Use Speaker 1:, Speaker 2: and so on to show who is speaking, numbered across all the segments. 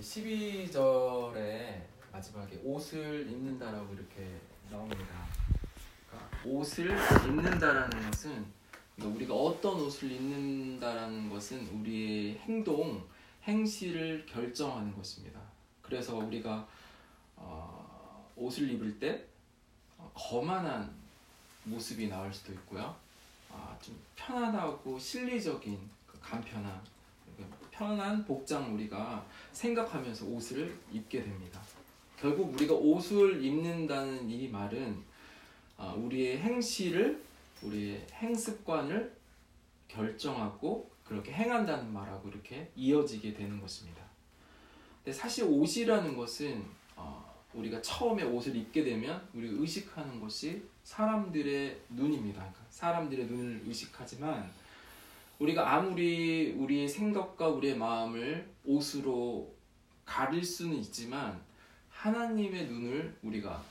Speaker 1: 12절에 마지막에 옷을 입는다라고 이렇게 나옵니다. 그러니까 옷을 입는다라는 것은 그러니까 우리가 어떤 옷을 입는다라는 것은 우리의 행동, 행실을 결정하는 것입니다. 그래서 우리가 어, 옷을 입을 때 어, 거만한 모습이 나올 수도 있고요. 아, 좀 편안하고 실리적인 그 간편함, 편한 복장 우리가 생각하면서 옷을 입게 됩니다. 결국 우리가 옷을 입는다는 이 말은 아, 우리의 행실을 우리의 행습관을 결정하고 그렇게 행한다는 말하고 이렇게 이어지게 되는 것입니다. 근데 사실 옷이라는 것은 어, 우리가 처음에 옷을 입게 되면 우리가 의식하는 것이 사람들의 눈입니다. 그러니까 사람들의 눈을 의식하지만 우리가 아무리 우리의 생각과 우리의 마음을 옷으로 가릴 수는 있지만 하나님의 눈을 우리가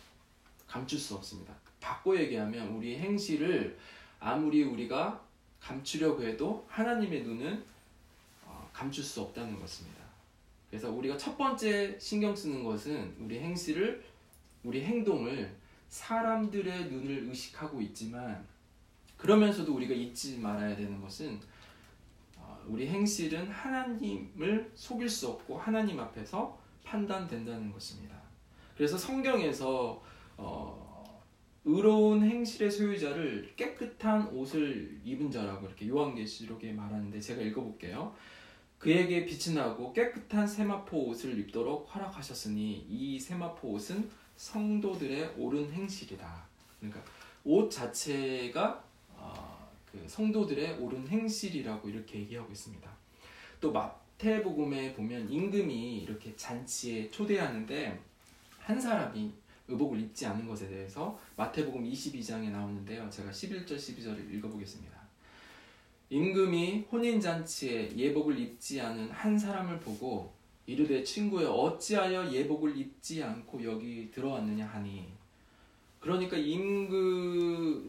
Speaker 1: 감출 수 없습니다. 바꿔 얘기하면 우리의 행실을 아무리 우리가 감추려고 해도 하나님의 눈은 어, 감출 수 없다는 것입니다. 그래서 우리가 첫 번째 신경 쓰는 것은 우리 행실을 우리 행동을 사람들의 눈을 의식하고 있지만 그러면서도 우리가 잊지 말아야 되는 것은 어, 우리 행실은 하나님을 속일 수 없고 하나님 앞에서 판단된다는 것입니다. 그래서 성경에서 어, 의로운 행실의 소유자를 깨끗한 옷을 입은 자라고 이렇게 요한계시록에 말하는데 제가 읽어볼게요. 그에게 빛이 나고 깨끗한 세마포 옷을 입도록 허락하셨으니 이 세마포 옷은 성도들의 옳은 행실이다. 그러니까 옷 자체가 어, 그 성도들의 옳은 행실이라고 이렇게 얘기하고 있습니다. 또 마태복음에 보면 임금이 이렇게 잔치에 초대하는데 한 사람이 의복을 입지 않은 것에 대해서 마태복음 22장에 나오는데요. 제가 11절 12절을 읽어보겠습니다. 임금이 혼인잔치에 예복을 입지 않은 한 사람을 보고 이르되 친구여 어찌하여 예복을 입지 않고 여기 들어왔느냐 하니 그러니까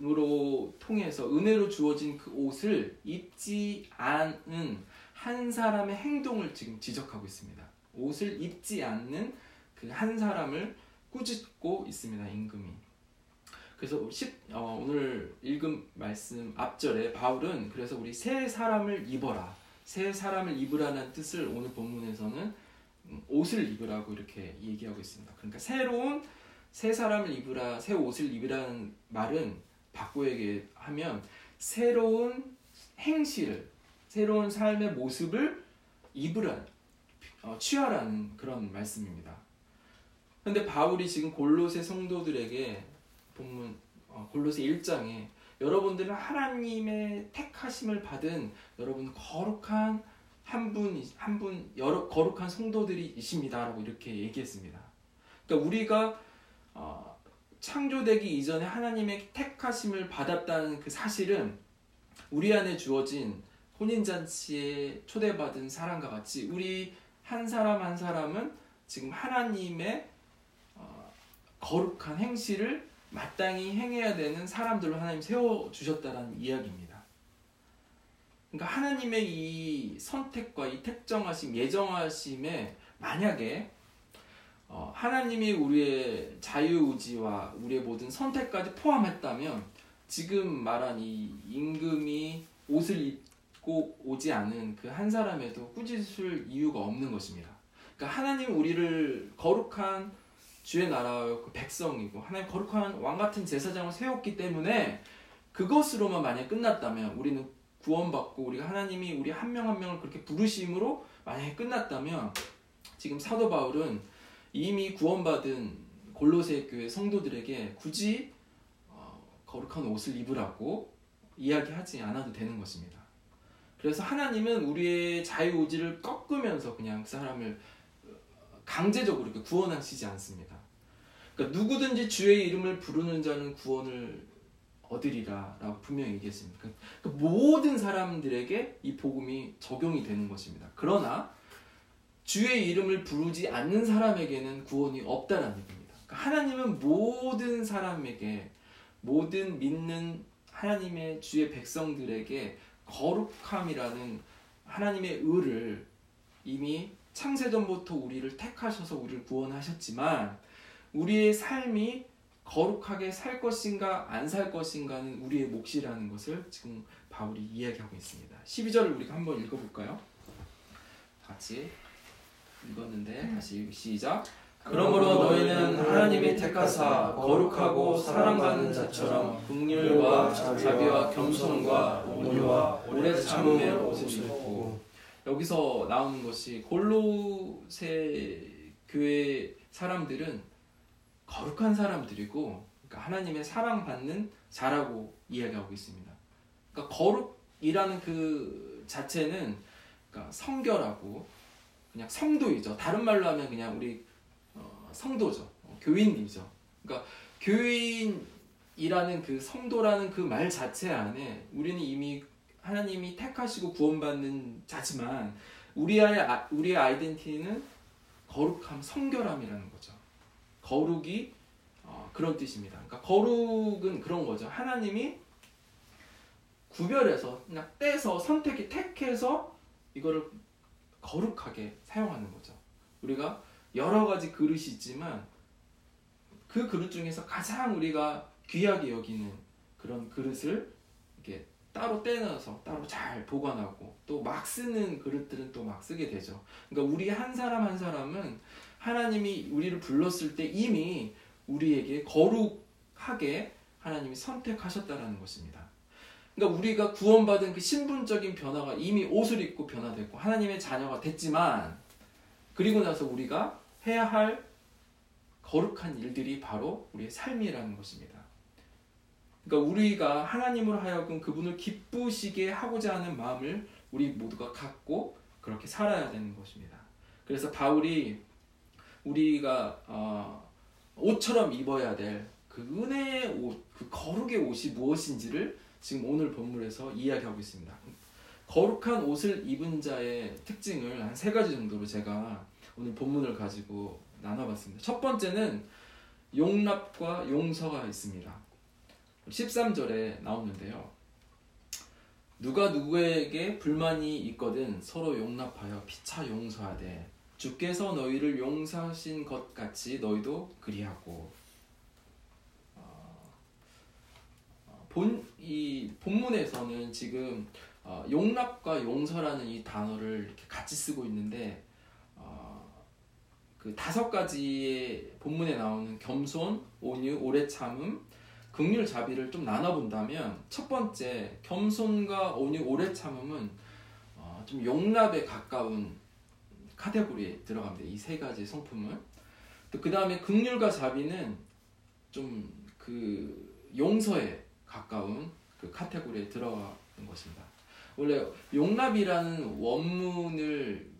Speaker 1: 임금으로 통해서 은혜로 주어진 그 옷을 입지 않은 한 사람의 행동을 지금 지적하고 있습니다. 옷을 입지 않는 그 한 사람을 꾸짖고 있습니다. 임금이. 그래서 10, 어, 오늘 읽은 말씀 앞절에 바울은 그래서 우리 새 사람을 입어라. 새 사람을 입으라는 뜻을 오늘 본문에서는 음, 옷을 입으라고 이렇게 얘기하고 있습니다. 그러니까 새로운 새 사람을 입으라, 새 옷을 입으라는 말은 바꿔 얘기하면 새로운 행실을, 새로운 삶의 모습을 입으라, 어, 취하라는 그런 말씀입니다. 근데 바울이 지금 골로새 성도들에게 본문 어, 골로새 1장에 여러분들은 하나님의 택하심을 받은 여러분 거룩한 한분 한 분 거룩한 성도들이십니다라고 이렇게 얘기했습니다. 그러니까 우리가 어, 창조되기 이전에 하나님의 택하심을 받았다는 그 사실은 우리 안에 주어진 혼인잔치에 초대받은 사람과 같이 우리 한 사람 한 사람은 지금 하나님의 어, 거룩한 행실을 마땅히 행해야 되는 사람들로 하나님 세워 주셨다는 이야기입니다. 그러니까 하나님의 이 선택과 이 택정하심, 예정하심에 만약에 어, 하나님이 우리의 자유의지와 우리의 모든 선택까지 포함했다면 지금 말한 이 임금이 옷을 입고 오지 않은 그 한 사람에도 꾸짖을 이유가 없는 것입니다. 그러니까 하나님 우리를 거룩한 주의 나라의 그 백성이고 하나님 거룩한 왕 같은 제사장을 세웠기 때문에 그것으로만 만약 끝났다면 우리는 구원받고 우리가 하나님이 우리 한 명한 명을 그렇게 부르심으로 만약에 끝났다면 지금 사도 바울은 이미 구원받은 골로새 교회 성도들에게 굳이 어, 거룩한 옷을 입으라고 이야기하지 않아도 되는 것입니다. 그래서 하나님은 우리의 자유의지를 꺾으면서 그냥 그 사람을 강제적으로 이렇게 구원하시지 않습니다. 그러니까 누구든지 주의 이름을 부르는 자는 구원을 얻으리라 라고 분명히 얘기했습니다. 그러니까 모든 사람들에게 이 복음이 적용이 되는 것입니다. 그러나 주의 이름을 부르지 않는 사람에게는 구원이 없다는 얘기입니다. 그러니까 하나님은 모든 사람에게 모든 믿는 하나님의 주의 백성들에게 거룩함이라는 하나님의 의를 이미 창세전부터 우리를 택하셔서 우리를 구원하셨지만 우리의 삶이 거룩하게 살 것인가 안 살 것인가는 우리의 몫이라는 것을 지금 바울이 이야기하고 있습니다. 12절을 우리가 한번 읽어볼까요? 같이 읽었는데 다시 시작.
Speaker 2: 그러므로 너희는 하나님이 택하사 거룩하고 사랑받는 자처럼
Speaker 1: 긍휼과 자비와 겸손과 온유와 오래 참음의 옷을 입고 여기서 나오는 것이 골로새 교회 사람들은 거룩한 사람들이고 그러니까 하나님의 사랑받는 자라고 이야기하고 있습니다. 그러니까 거룩이라는 그 자체는 그러니까 성결하고 그냥 성도이죠. 다른 말로 하면 그냥 우리 어, 성도죠. 어, 교인이죠. 그러니까 교인이라는 그 성도라는 그 말 자체 안에 우리는 이미 하나님이 택하시고 구원받는 자지만 우리의 아, 우리의 아이덴티티는 거룩함, 성결함이라는 거죠. 거룩이 어, 그런 뜻입니다. 그러니까 거룩은 그런 거죠. 하나님이 구별해서 그냥 떼서 선택이 택해서 이거를 거룩하게 사용하는 거죠. 우리가 여러 가지 그릇이 있지만 그 그릇 중에서 가장 우리가 귀하게 여기는 그런 그릇을 이렇게 따로 떼내서 따로 잘 보관하고 또 막 쓰는 그릇들은 또 막 쓰게 되죠. 그러니까 우리 한 사람 한 사람은 하나님이 우리를 불렀을 때 이미 우리에게 거룩하게 하나님이 선택하셨다라는 것입니다. 그러니까 우리가 구원받은 그 신분적인 변화가 이미 옷을 입고 변화됐고 하나님의 자녀가 됐지만 그리고 나서 우리가 해야 할 거룩한 일들이 바로 우리의 삶이라는 것입니다. 그러니까 우리가 하나님으로 하여금 그분을 기쁘시게 하고자 하는 마음을 우리 모두가 갖고 그렇게 살아야 되는 것입니다. 그래서 바울이 우리가 어, 옷처럼 입어야 될 그 은혜의 옷, 그 거룩의 옷이 무엇인지를 지금 오늘 본문에서 이야기하고 있습니다. 거룩한 옷을 입은 자의 특징을 한 세 가지 정도로 제가 오늘 본문을 가지고 나눠봤습니다. 첫 번째는 용납과 용서가 있습니다. 13절에 나오는데요. 누가 누구에게 불만이 있거든 서로 용납하여 피차 용서하되 주께서 너희를 용서하신 것 같이 너희도 그리하고 어, 어, 본, 이 본문에서는 지금 어, 용납과 용서라는 이 단어를 이렇게 같이 쓰고 있는데 그 다섯 가지의 본문에 나오는 겸손, 온유, 오래 참음, 극률 자비를 좀 나눠본다면 첫 번째 겸손과 온유, 오래 참음은 좀 용납에 가까운 카테고리에 들어갑니다. 이 세 가지 성품은. 또그 다음에 극률과 자비는 좀 그 용서에 가까운 그 카테고리에 들어가는 것입니다. 원래 용납이라는 원문을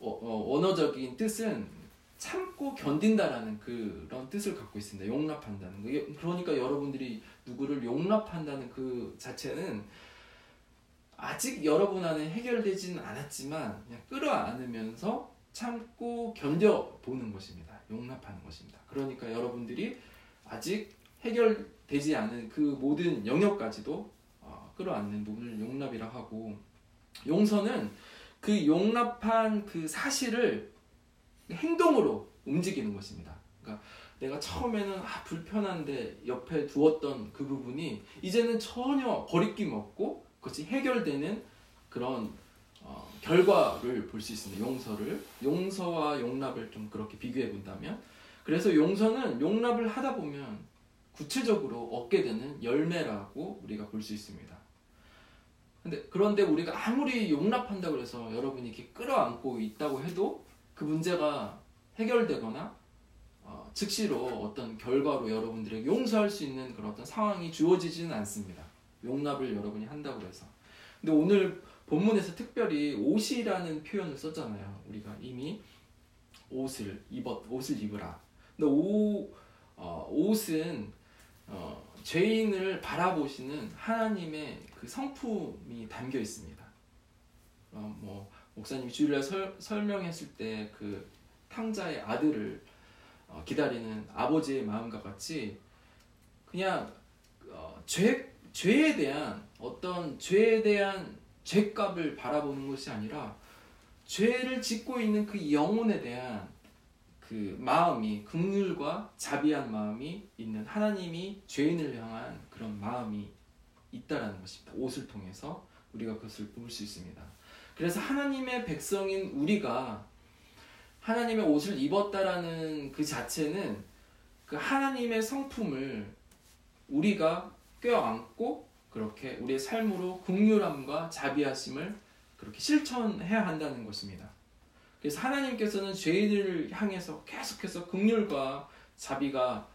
Speaker 1: 어, 어, 원어적인 뜻은 참고 견딘다라는 그런 뜻을 갖고 있습니다. 용납한다는 거. 그러니까 여러분들이 누구를 용납한다는 그 자체는 아직 여러분 안에 해결되지는 않았지만 그냥 끌어안으면서 참고 견뎌보는 것입니다. 용납하는 것입니다. 그러니까 여러분들이 아직 해결 되지 않은 그 모든 영역까지도 어, 끌어안는 부분을 용납이라 하고 용서는 그 용납한 그 사실을 행동으로 움직이는 것입니다. 그러니까 내가 처음에는 아, 불편한데 옆에 두었던 그 부분이 이제는 전혀 거리낌 없고 그것이 해결되는 그런 어, 결과를 볼 수 있습니다. 용서를 용서와 용납을 좀 그렇게 비교해 본다면 그래서 용서는 용납을 하다 보면 구체적으로 얻게 되는 열매라고 우리가 볼 수 있습니다. 근데 그런데 우리가 아무리 용납한다고 해서 여러분이 이렇게 끌어안고 있다고 해도 그 문제가 해결되거나 어, 즉시로 어떤 결과로 여러분들에게 용서할 수 있는 그런 어떤 상황이 주어지지는 않습니다. 용납을 여러분이 한다고 해서. 근데 오늘 본문에서 특별히 옷이라는 표현을 썼잖아요. 우리가 이미 옷을 입었 옷을 입으라. 근데 옷 어, 옷은 어, 죄인을 바라보시는 하나님의 그 성품이 담겨 있습니다. 어, 뭐 목사님이 주일날 설, 설명했을 때 그 탕자의 아들을 어, 기다리는 아버지의 마음과 같이 그냥 어, 죄 죄에 대한 어떤 죄에 대한 죄값을 바라보는 것이 아니라 죄를 짓고 있는 그 영혼에 대한 그 마음이 극률과 자비한 마음이 있는 하나님이 죄인을 향한 그런 마음이 있다라는 것입니다. 옷을 통해서 우리가 그것을 볼 수 있습니다. 그래서 하나님의 백성인 우리가 하나님의 옷을 입었다라는 그 자체는 그 하나님의 성품을 우리가 껴안고 그렇게 우리의 삶으로 국률함과 자비하심을 그렇게 실천해야 한다는 것입니다. 그래서 하나님께서는 죄인을 향해서 계속해서 국률과 자비가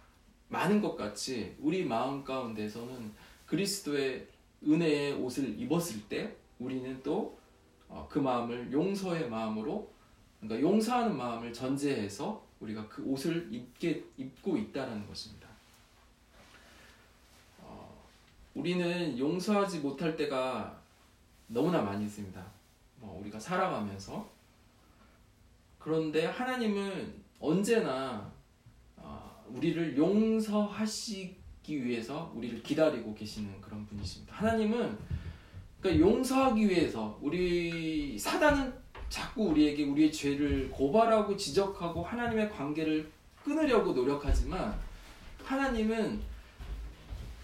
Speaker 1: 많은 것 같이 우리 마음 가운데서는 그리스도의 은혜의 옷을 입었을 때 우리는 또그 어, 마음을 용서의 마음으로 그러니까 용서하는 마음을 전제해서 우리가 그 옷을 입게 입고 있다라는 것입니다. 어, 우리는 용서하지 못할 때가 너무나 많이 있습니다. 뭐 우리가 살아가면서 그런데 하나님은 언제나 어, 우리를 용서하시기 위해서 우리를 기다리고 계시는 그런 분이십니다. 하나님은 그러니까 용서하기 위해서 우리 사단은 자꾸 우리에게 우리의 죄를 고발하고 지적하고 하나님의 관계를 끊으려고 노력하지만 하나님은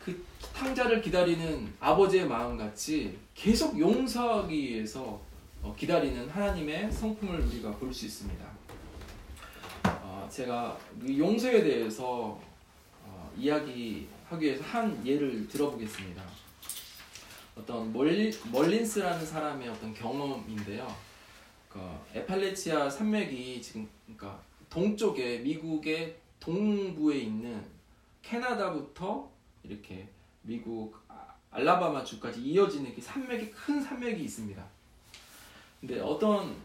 Speaker 1: 그 탕자를 기다리는 아버지의 마음 같이 계속 용서하기 위해서 어, 기다리는 하나님의 성품을 우리가 볼 수 있습니다. 어, 제가 그 용서에 대해서 어, 이야기하기 위해서 한 예를 들어보겠습니다. 어떤 멀리, 멀린스라는 사람의 어떤 경험인데요. 그 에팔레치아 산맥이 지금 그러니까 동쪽에 미국의 동부에 있는 캐나다부터 이렇게 미국 알라바마 주까지 이어지는 산맥이 큰 산맥이 있습니다. 근데 어떤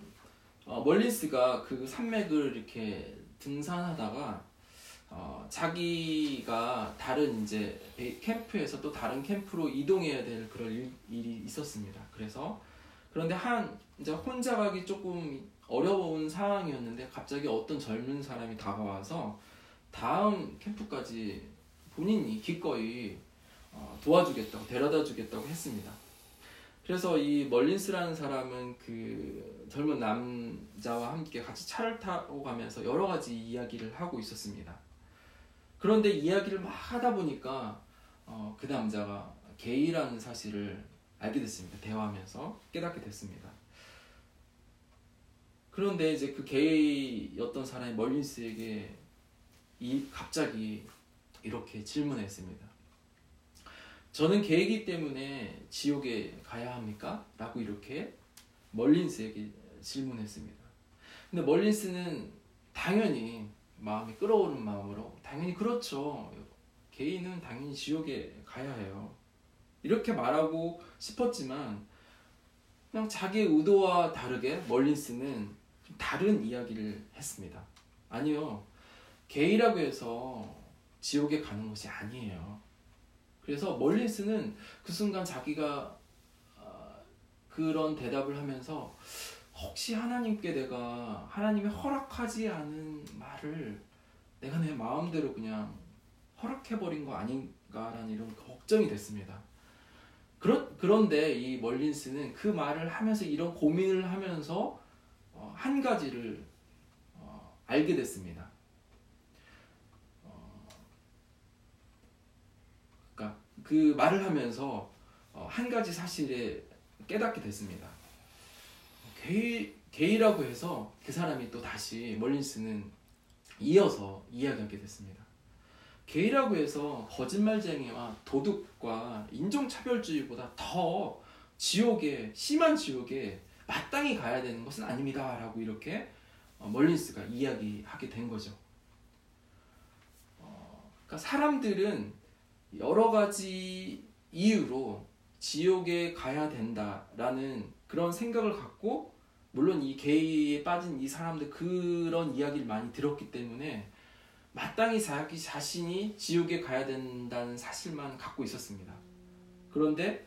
Speaker 1: 어, 멀린스가 그 산맥을 이렇게 등산하다가 어, 자기가 다른 이제 캠프에서 또 다른 캠프로 이동해야 될 그런 일, 일이 있었습니다. 그래서 그런데 한 이제 혼자 가기 조금 어려운 상황이었는데 갑자기 어떤 젊은 사람이 다가와서 다음 캠프까지 본인이 기꺼이 어, 도와주겠다고 데려다 주겠다고 했습니다. 그래서 이 멀린스라는 사람은 그 젊은 남자와 함께 같이 차를 타고 가면서 여러 가지 이야기를 하고 있었습니다. 그런데 이야기를 막 하다 보니까 어, 그 남자가 게이라는 사실을 알게 됐습니다. 대화하면서 깨닫게 됐습니다. 그런데 이제 그 게이였던 사람이 멀린스에게 이 갑자기 이렇게 질문했습니다. 저는 개이기 때문에 지옥에 가야 합니까? 라고 이렇게 멀린스에게 질문했습니다. 근데 멀린스는 당연히 마음이 끓어오른 마음으로 당연히 그렇죠. 개인은 당연히 지옥에 가야 해요. 이렇게 말하고 싶었지만 그냥 자기의 의도와 다르게 멀린스는 다른 이야기를 했습니다. 아니요. 게이라고 해서 지옥에 가는 것이 아니에요. 그래서 멀리스는 그 순간 자기가 어, 그런 대답을 하면서 혹시 하나님께 내가 하나님이 허락하지 않은 말을 내가 내 마음대로 그냥 허락해버린 거 아닌가라는 이런 걱정이 됐습니다. 그러, 그런데 이 멀린스는 그 말을 하면서 이런 고민을 하면서 어, 한 가지를 어, 알게 됐습니다. 그 말을 하면서 어, 한 가지 사실에 깨닫게 됐습니다. 게이, 게이라고 해서 그 사람이 또 다시 멀린스는 이어서 이야기하게 됐습니다. 게이라고 해서 거짓말쟁이와 도둑과 인종차별주의보다 더 지옥에, 심한 지옥에 마땅히 가야 되는 것은 아닙니다. 라고 이렇게 어, 멀린스가 이야기하게 된 거죠. 어, 그러니까 사람들은 여러 가지 이유로 지옥에 가야 된다라는 그런 생각을 갖고 물론 이 게이에 빠진 이 사람들 그런 이야기를 많이 들었기 때문에 마땅히 자기 자신이 지옥에 가야 된다는 사실만 갖고 있었습니다. 그런데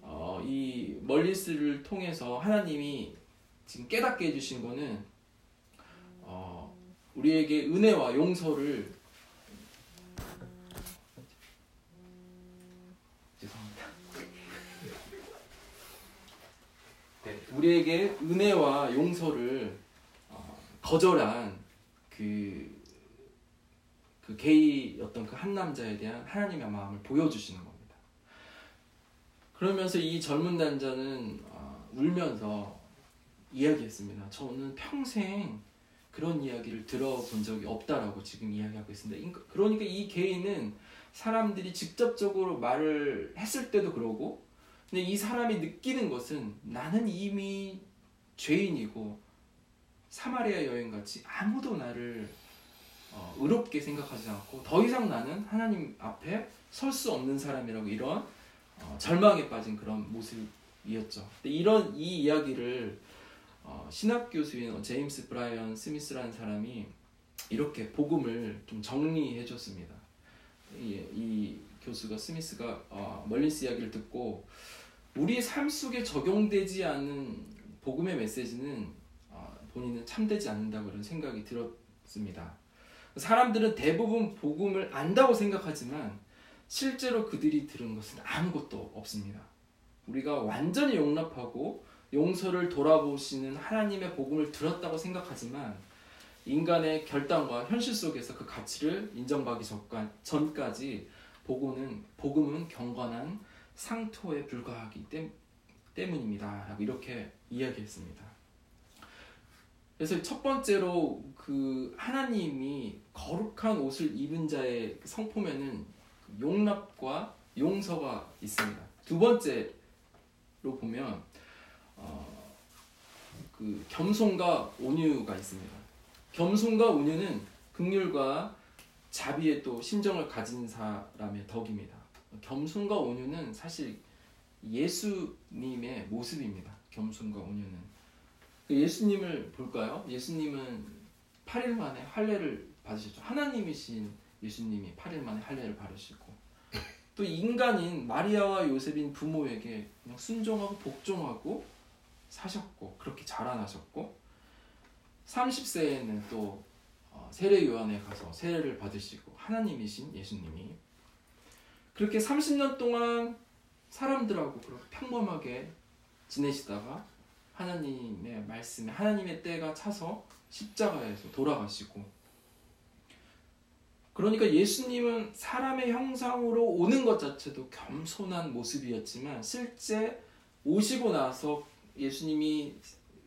Speaker 1: 어, 이 멀리스를 통해서 하나님이 지금 깨닫게 해주신 거는 어, 우리에게 은혜와 용서를 우리에게 은혜와 용서를 어, 거절한 그, 그 게이였던 그 한 남자에 대한 하나님의 마음을 보여주시는 겁니다. 그러면서 이 젊은 남자는 어, 울면서 이야기했습니다. 저는 평생 그런 이야기를 들어본 적이 없다라고 지금 이야기하고 있습니다. 그러니까 이 게이는 사람들이 직접적으로 말을 했을 때도 그러고 근데 이 사람이 느끼는 것은 나는 이미 죄인이고 사마리아 여행같이 아무도 나를 어, 의롭게 생각하지 않고 더 이상 나는 하나님 앞에 설 수 없는 사람이라고 이런 어, 절망에 빠진 그런 모습이었죠. 이런 이 이야기를 어, 신학 교수인 제임스 브라이언 스미스라는 사람이 이렇게 복음을 좀 정리해 줬습니다. 이, 이, 교수가 스미스가 어, 멀린스 이야기를 듣고 우리 삶 속에 적용되지 않는 복음의 메시지는 어, 본인은 참되지 않는다고 그런 생각이 들었습니다. 사람들은 대부분 복음을 안다고 생각하지만 실제로 그들이 들은 것은 아무것도 없습니다. 우리가 완전히 용납하고 용서를 돌아보시는 하나님의 복음을 들었다고 생각하지만 인간의 결단과 현실 속에서 그 가치를 인정받기 전까지 복음은 복음은 경건한 상토에 불과하기 때문입니다. 라고 이렇게 이야기했습니다. 그래서 첫 번째로 그 하나님이 거룩한 옷을 입은 자의 성품에는 용납과 용서가 있습니다. 두 번째로 보면 어, 그 겸손과 온유가 있습니다. 겸손과 온유는 극률과 자비의 또 심정을 가진 사람의 덕입니다. 겸손과 온유는 사실 예수님의 모습입니다. 겸손과 온유는 그 예수님을 볼까요? 예수님은 8일 만에 할례를 받으셨죠. 하나님이신 예수님이 8일 만에 할례를 받으시고 또 인간인 마리아와 요셉인 부모에게 그냥 순종하고 복종하고 사셨고 그렇게 자라나셨고 30세에는 또 어, 세례 요한에 가서 세례를 받으시고 하나님이신 예수님이 그렇게 30년 동안 사람들하고 그렇게 평범하게 지내시다가 하나님의 말씀에 하나님의 때가 차서 십자가에서 돌아가시고 그러니까 예수님은 사람의 형상으로 오는 것 자체도 겸손한 모습이었지만 실제 오시고 나서 예수님이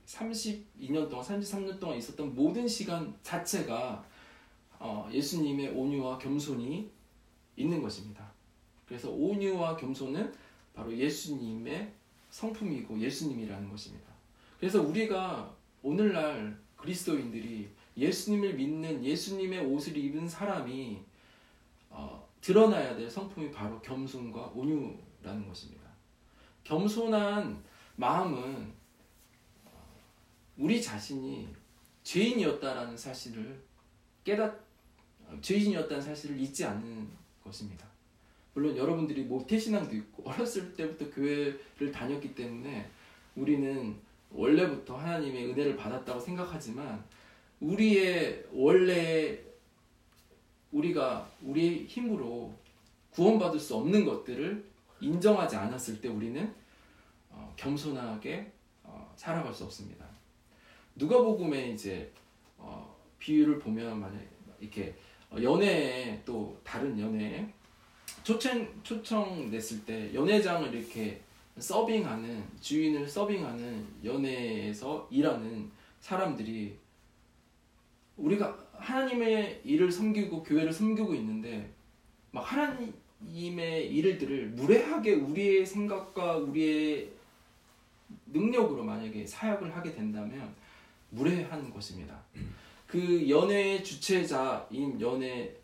Speaker 1: 32년 동안 33년 동안 있었던 모든 시간 자체가 어, 예수님의 온유와 겸손이 있는 것입니다. 그래서 온유와 겸손은 바로 예수님의 성품이고 예수님이라는 것입니다. 그래서 우리가 오늘날 그리스도인들이 예수님을 믿는 예수님의 옷을 입은 사람이 어, 드러나야 될 성품이 바로 겸손과 온유라는 것입니다. 겸손한 마음은 우리 자신이 죄인이었다라는 사실을 깨닫 죄인이었다는 사실을 잊지 않는 것입니다. 물론 여러분들이 모태신앙도 있고 어렸을 때부터 교회를 다녔기 때문에 우리는 원래부터 하나님의 은혜를 받았다고 생각하지만 우리의 원래 우리가 우리의 힘으로 구원받을 수 없는 것들을 인정하지 않았을 때 우리는 어, 겸손하게 어, 살아갈 수 없습니다. 누가복음에 이제 어, 비유를 보면 만약 이렇게 어, 연애에 또 다른 연애에 초청 초청 냈을 때 연회장을 이렇게 서빙하는 주인을 서빙하는 연회에서 일하는 사람들이 우리가 하나님의 일을 섬기고 교회를 섬기고 있는데 막 하나님의 일들을 무례하게 우리의 생각과 우리의 능력으로 만약에 사역을 하게 된다면 무례한 것입니다. 그 연애의 주체자인 연애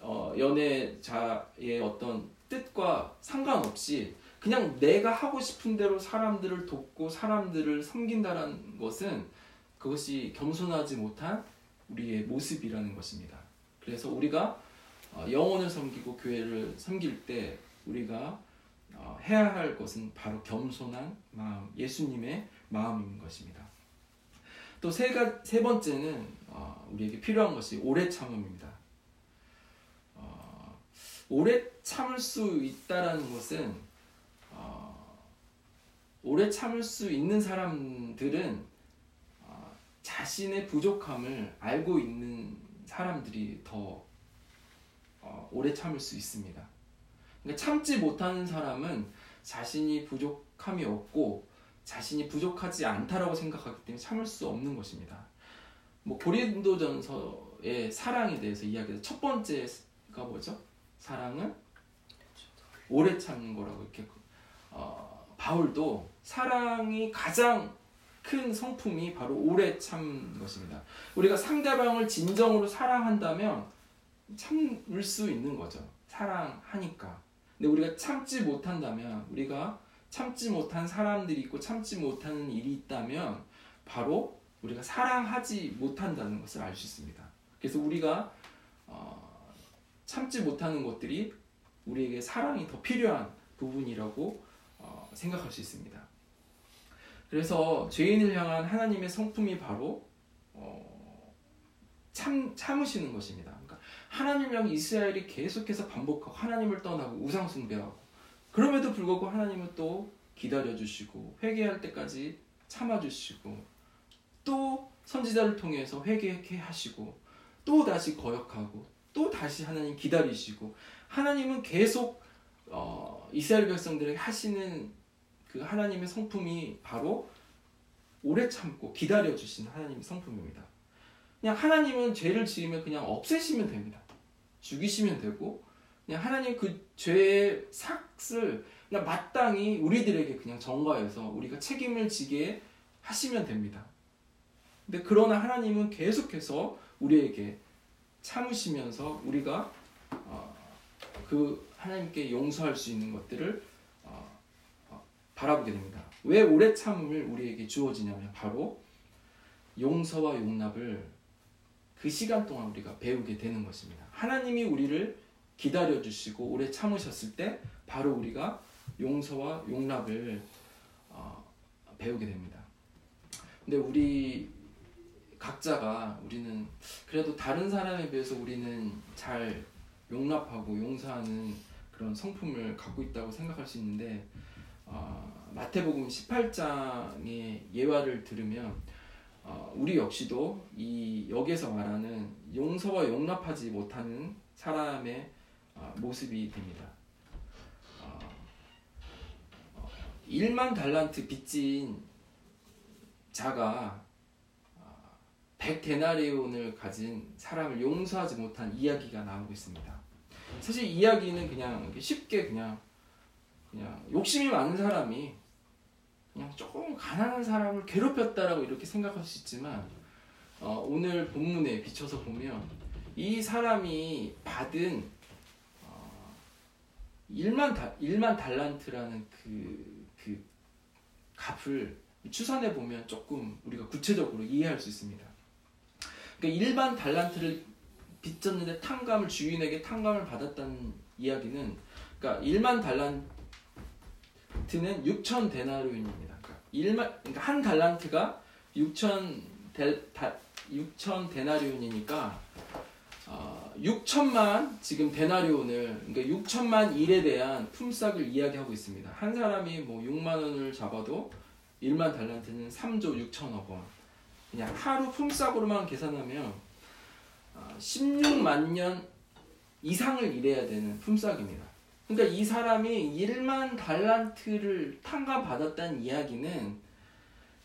Speaker 1: 어, 연애자의 어떤 뜻과 상관없이 그냥 내가 하고 싶은 대로 사람들을 돕고 사람들을 섬긴다는 것은 그것이 겸손하지 못한 우리의 모습이라는 것입니다. 그래서 우리가 어, 영혼을 섬기고 교회를 섬길 때 우리가 어, 해야 할 것은 바로 겸손한 마음, 예수님의 마음인 것입니다. 또세 세 번째는 어, 우리에게 필요한 것이 오래 참음입니다. 어, 오래 참을 수 있다라는 것은 어, 오래 참을 수 있는 사람들은 어, 자신의 부족함을 알고 있는 사람들이 더 어, 오래 참을 수 있습니다. 그러니까 참지 못하는 사람은 자신이 부족함이 없고 자신이 부족하지 않다라고 생각하기 때문에 참을 수 없는 것입니다. 뭐 고린도전서의 사랑에 대해서 이야기해서 첫 번째가 뭐죠? 사랑은 오래 참는 거라고 이렇게 어, 바울도 사랑이 가장 큰 성품이 바로 오래 참는 것입니다. 우리가 상대방을 진정으로 사랑한다면 참을 수 있는 거죠. 사랑하니까. 근데 우리가 참지 못한다면 우리가 참지 못한 사람들이 있고 참지 못하는 일이 있다면 바로 우리가 사랑하지 못한다는 것을 알 수 있습니다. 그래서 우리가 어, 참지 못하는 것들이 우리에게 사랑이 더 필요한 부분이라고 어, 생각할 수 있습니다. 그래서 죄인을 향한 하나님의 성품이 바로 어, 참 참으시는 것입니다. 그러니까 하나님 양 이스라엘이 계속해서 반복하고 하나님을 떠나고 우상 숭배하고 그럼에도 불구하고 하나님은 또 기다려 주시고 회개할 때까지 참아 주시고 또 선지자를 통해서 회개케 하시고 또 다시 거역하고 또 다시 하나님 기다리시고 하나님은 계속 어, 이스라엘 백성들에게 하시는 그 하나님의 성품이 바로 오래 참고 기다려 주신 하나님의 성품입니다. 그냥 하나님은 죄를 지으면 그냥 없애시면 됩니다. 죽이시면 되고 그냥 하나님 그 죄의 삭을 그냥 마땅히 우리들에게 그냥 전가해서 우리가 책임을 지게 하시면 됩니다. 근데 그러나 하나님은 계속해서 우리에게 참으시면서 우리가 어, 그 하나님께 용서할 수 있는 것들을 어, 어, 바라보게 됩니다. 왜 오래 참음을 우리에게 주어지냐면 바로 용서와 용납을 그 시간 동안 우리가 배우게 되는 것입니다. 하나님이 우리를 기다려 주시고 오래 참으셨을 때 바로 우리가 용서와 용납을 어, 배우게 됩니다. 근데 우리 각자가 우리는 그래도 다른 사람에 비해서 우리는 잘 용납하고 용서하는 그런 성품을 갖고 있다고 생각할 수 있는데 어, 마태복음 18장의 예화를 들으면 어, 우리 역시도 이 여기서 말하는 용서와 용납하지 못하는 사람의 어, 모습이 됩니다. 어, 1만 달란트 빚진 자가 100데나리온을 가진 사람을 용서하지 못한 이야기가 나오고 있습니다. 사실 이야기는 그냥 쉽게 그냥 그냥 욕심이 많은 사람이 그냥 조금 가난한 사람을 괴롭혔다라고 이렇게 생각할 수 있지만 어, 오늘 본문에 비춰서 보면 이 사람이 받은 어, 1만, 다, 1만 달란트라는 그, 그 값을 추산해 보면 조금 우리가 구체적으로 이해할 수 있습니다. 그러니까 일반 달란트를 빚졌는데 탕감을 주인에게 탕감을 받았다는 이야기는 그러니까 1만 달란트는 6천 데나리온입니다. 그러니까 1만 그러니까 한 달란트가 6천 데, 다, 6천 데나리온이니까 어, 6천만 지금 데나리온을 그러니까 6천만 일에 대한 품삯을 이야기하고 있습니다. 한 사람이 뭐 6만 원을 잡아도 1만 달란트는 3조 6천억 원. 그냥 하루 품삯으로만 계산하면 16만 어, 년 이상을 일해야 되는 품삯입니다. 그러니까 이 사람이 1만 달란트를 탕감받았다는 이야기는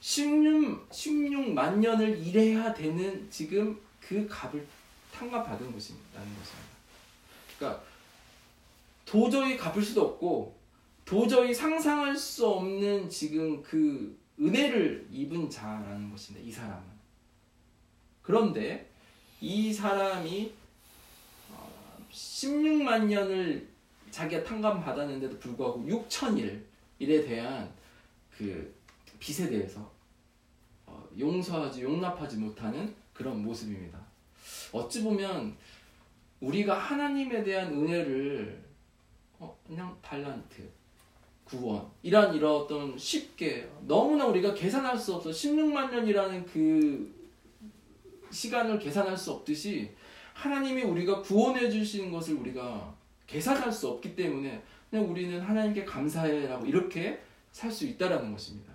Speaker 1: 16, 16만 년을 일해야 되는 지금 그 값을 탕감받은 것입니다는 것입니다. 그러니까 도저히 갚을 수도 없고 도저히 상상할 수 없는 지금 그 은혜를 입은 자라는 것입니다. 이 사람은. 그런데 이 사람이 16만 어, 년을 자기가 탕감 받았는데도 불구하고 6천일 일에 대한 그 빚에 대해서 어, 용서하지 용납하지 못하는 그런 모습입니다. 어찌 보면 우리가 하나님에 대한 은혜를 어, 그냥 달란트 구원 이런 이런 어떤 쉽게 너무나 우리가 계산할 수 없어 16만 년이라는 그 시간을 계산할 수 없듯이 하나님이 우리가 구원해 주시는 것을 우리가 계산할 수 없기 때문에 그냥 우리는 하나님께 감사해라고 이렇게 살 수 있다라는 것입니다.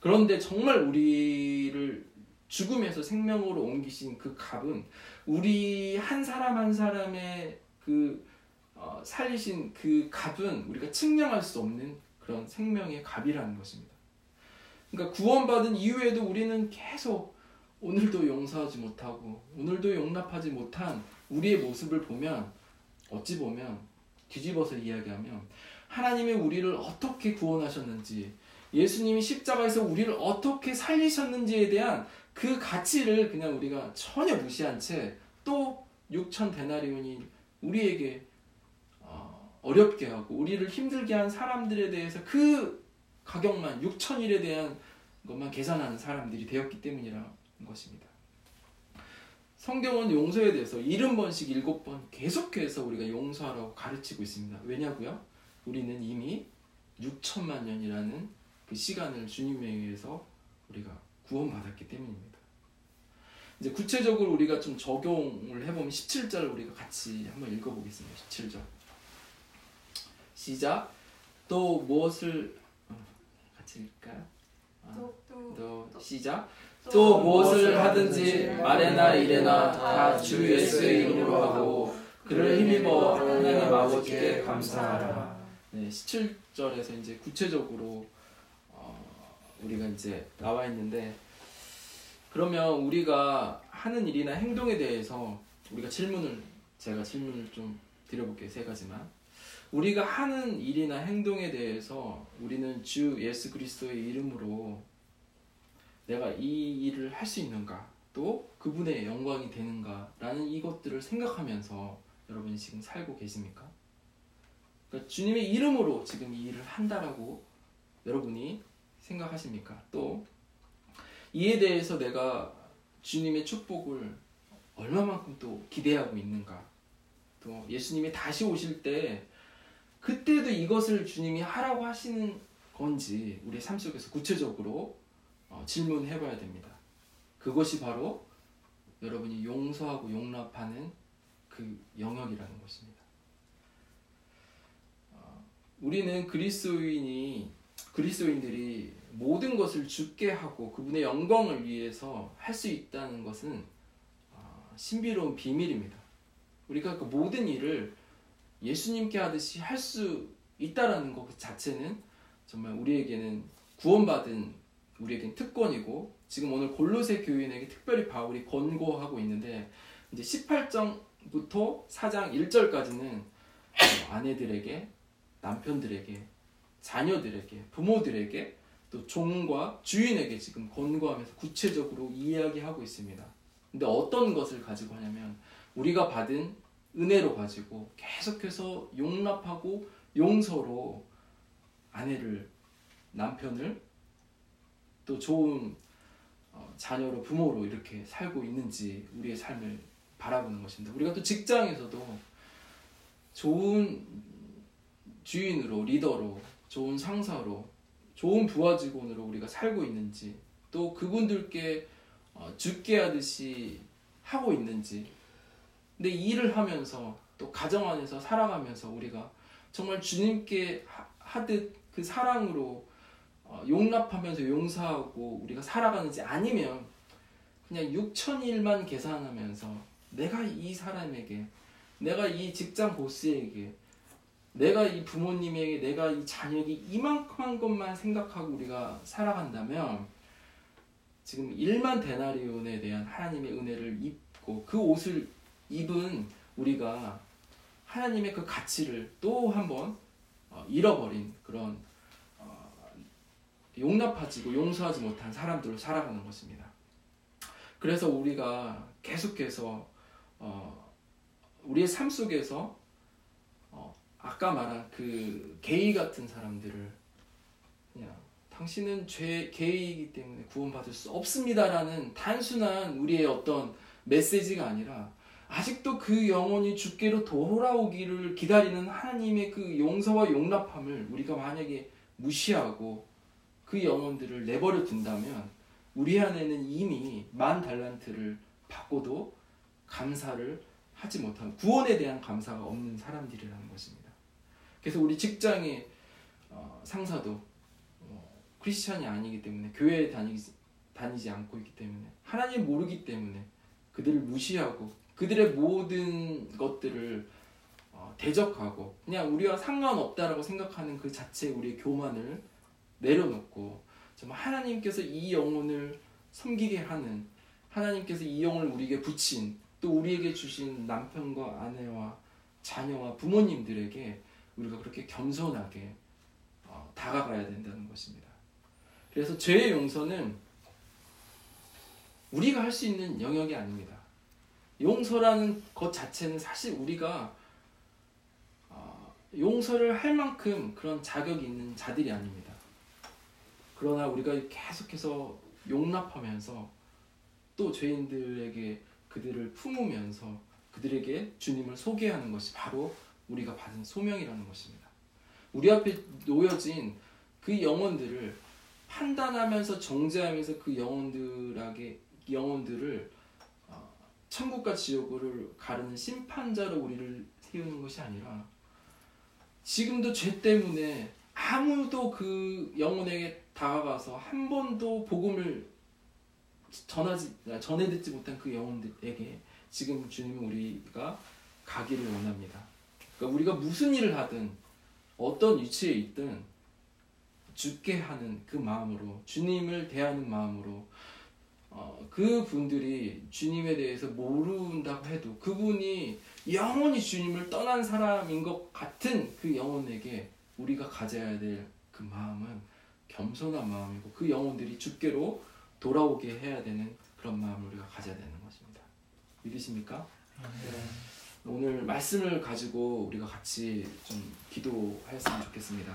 Speaker 1: 그런데 정말 우리를 죽음에서 생명으로 옮기신 그 값은 우리 한 사람 한 사람의 그 어, 살리신 그 값은 우리가 측량할 수 없는 그런 생명의 값이라는 것입니다. 그러니까 구원받은 이후에도 우리는 계속 오늘도 용서하지 못하고 오늘도 용납하지 못한 우리의 모습을 보면 어찌 보면 뒤집어서 이야기하면 하나님이 우리를 어떻게 구원하셨는지 예수님이 십자가에서 우리를 어떻게 살리셨는지에 대한 그 가치를 그냥 우리가 전혀 무시한 채 또 6천 데나리온이 우리에게 어, 어렵게 하고 우리를 힘들게 한 사람들에 대해서 그 가격만 6천일에 대한 것만 계산하는 사람들이 되었기 때문이라는 것입니다. 성경은 용서에 대해서 70번씩 7번 계속해서 우리가 용서하라고 가르치고 있습니다. 왜냐고요? 우리는 이미 6천만 년이라는 그 시간을 주님에 의해서 우리가 구원받았기 때문입니다. 이제 구체적으로 우리가 좀 적용을 해보면 17절 우리가 같이 한번 읽어보겠습니다. 17절. 시작. 또 무엇을 어, 같이 읽을까요? 어, 또, 또 시작. 또 무엇을 하든지 말에나 이래나 다 주 예수의 이름으로 하고 그를 힘입어 하나님 아버지께 감사하라. 네, 17절에서 이제 구체적으로 어, 우리가 이제 나와 있는데 그러면 우리가 하는 일이나 행동에 대해서 우리가 질문을 제가 질문을 좀 드려볼게요 세 가지만 우리가 하는 일이나 행동에 대해서 우리는 주 예수 그리스도의 이름으로 내가 이 일을 할 수 있는가 또 그분의 영광이 되는가라는 이것들을 생각하면서 여러분이 지금 살고 계십니까? 그러니까 주님의 이름으로 지금 이 일을 한다라고 여러분이 생각하십니까? 또 이에 대해서 내가 주님의 축복을 얼마만큼 또 기대하고 있는가? 또 예수님이 다시 오실 때 그때도 이것을 주님이 하라고 하시는 건지 우리 삶 속에서 구체적으로 어, 질문해 봐야 됩니다. 그것이 바로 여러분이 용서하고 용납하는 그 영역이라는 것입니다. 어, 우리는 그리스도인이 그리스도인들이 모든 것을 죽게 하고 그분의 영광을 위해서 할 수 있다는 것은 어, 신비로운 비밀입니다. 우리가 그 모든 일을 예수님께 하듯이 할 수 있다라는 것 자체는 정말 우리에게는 구원받은 우리에겐 특권이고 지금 오늘 골로새 교인에게 특별히 바울이 권고하고 있는데 이제 18장부터 4장 1절까지는 어, 아내들에게 남편들에게 자녀들에게 부모들에게 또 종과 주인에게 지금 권고하면서 구체적으로 이야기하고 있습니다. 근데 어떤 것을 가지고 하냐면 우리가 받은 은혜로 가지고 계속해서 용납하고 용서로 아내를 남편을 또 좋은 어, 자녀로 부모로 이렇게 살고 있는지 우리의 삶을 바라보는 것입니다. 우리가 또 직장에서도 좋은 주인으로 리더로 좋은 상사로 좋은 부하 직원으로 우리가 살고 있는지 또 그분들께 어, 죽게 하듯이 하고 있는지 근데 일을 하면서 또 가정 안에서 살아가면서 우리가 정말 주님께 하듯 그 사랑으로 어, 용납하면서 용서하고 우리가 살아가는지 아니면 그냥 6천일만 계산하면서 내가 이 사람에게 내가 이 직장 보스에게 내가 이 부모님에게 내가 이 자녀에게 이만큼 한 것만 생각하고 우리가 살아간다면 지금 1만 데나리온에 대한 하나님의 은혜를 입고 그 옷을 입은 우리가 하나님의 그 가치를 또 한번 어, 잃어버린 그런 어, 용납하지고 용서하지 못한 사람들로 살아가는 것입니다. 그래서 우리가 계속해서 어, 우리의 삶 속에서 아까 말한 그 게이 같은 사람들을 그냥 당신은 죄 게이이기 때문에 구원받을 수 없습니다라는 단순한 우리의 어떤 메시지가 아니라 아직도 그 영혼이 주께로 돌아오기를 기다리는 하나님의 그 용서와 용납함을 우리가 만약에 무시하고 그 영혼들을 내버려 둔다면 우리 안에는 이미 만 달란트를 받고도 감사를 하지 못한 구원에 대한 감사가 없는 사람들이라는 것입니다. 그래서 우리 직장의 어, 상사도 어, 크리스천이 아니기 때문에 교회에 다니지, 다니지 않고 있기 때문에 하나님 모르기 때문에 그들을 무시하고 그들의 모든 것들을 어, 대적하고 그냥 우리와 상관없다라고 생각하는 그 자체 우리의 교만을 내려놓고 정말 하나님께서 이 영혼을 섬기게 하는 하나님께서 이 영혼을 우리에게 붙인 또 우리에게 주신 남편과 아내와 자녀와 부모님들에게 우리가 그렇게 겸손하게 어, 다가가야 된다는 것입니다. 그래서 죄의 용서는 우리가 할 수 있는 영역이 아닙니다. 용서라는 것 자체는 사실 우리가 어, 용서를 할 만큼 그런 자격이 있는 자들이 아닙니다. 그러나 우리가 계속해서 용납하면서 또 죄인들에게 그들을 품으면서 그들에게 주님을 소개하는 것이 바로 우리가 받은 소명이라는 것입니다. 우리 앞에 놓여진 그 영혼들을 판단하면서 정죄하면서 그 영혼들에게 영혼들을 어, 천국과 지옥을 가르는 심판자로 우리를 세우는 것이 아니라 지금도 죄 때문에 아무도 그 영혼에게 다가가서 한 번도 복음을 전하지 전해 듣지 못한 그 영혼들에게 지금 주님은 우리가 가기를 원합니다. 그러니까 우리가 무슨 일을 하든 어떤 위치에 있든 죽게 하는 그 마음으로 주님을 대하는 마음으로 어, 그 분들이 주님에 대해서 모른다고 해도 그분이 영원히 주님을 떠난 사람인 것 같은 그 영혼에게 우리가 가져야 될 그 마음은 겸손한 마음이고 그 영혼들이 주께로 돌아오게 해야 되는 그런 마음을 우리가 가져야 되는 것입니다. 믿으십니까? 네. 오늘 말씀을 가지고 우리가 같이 좀 기도하였으면 좋겠습니다.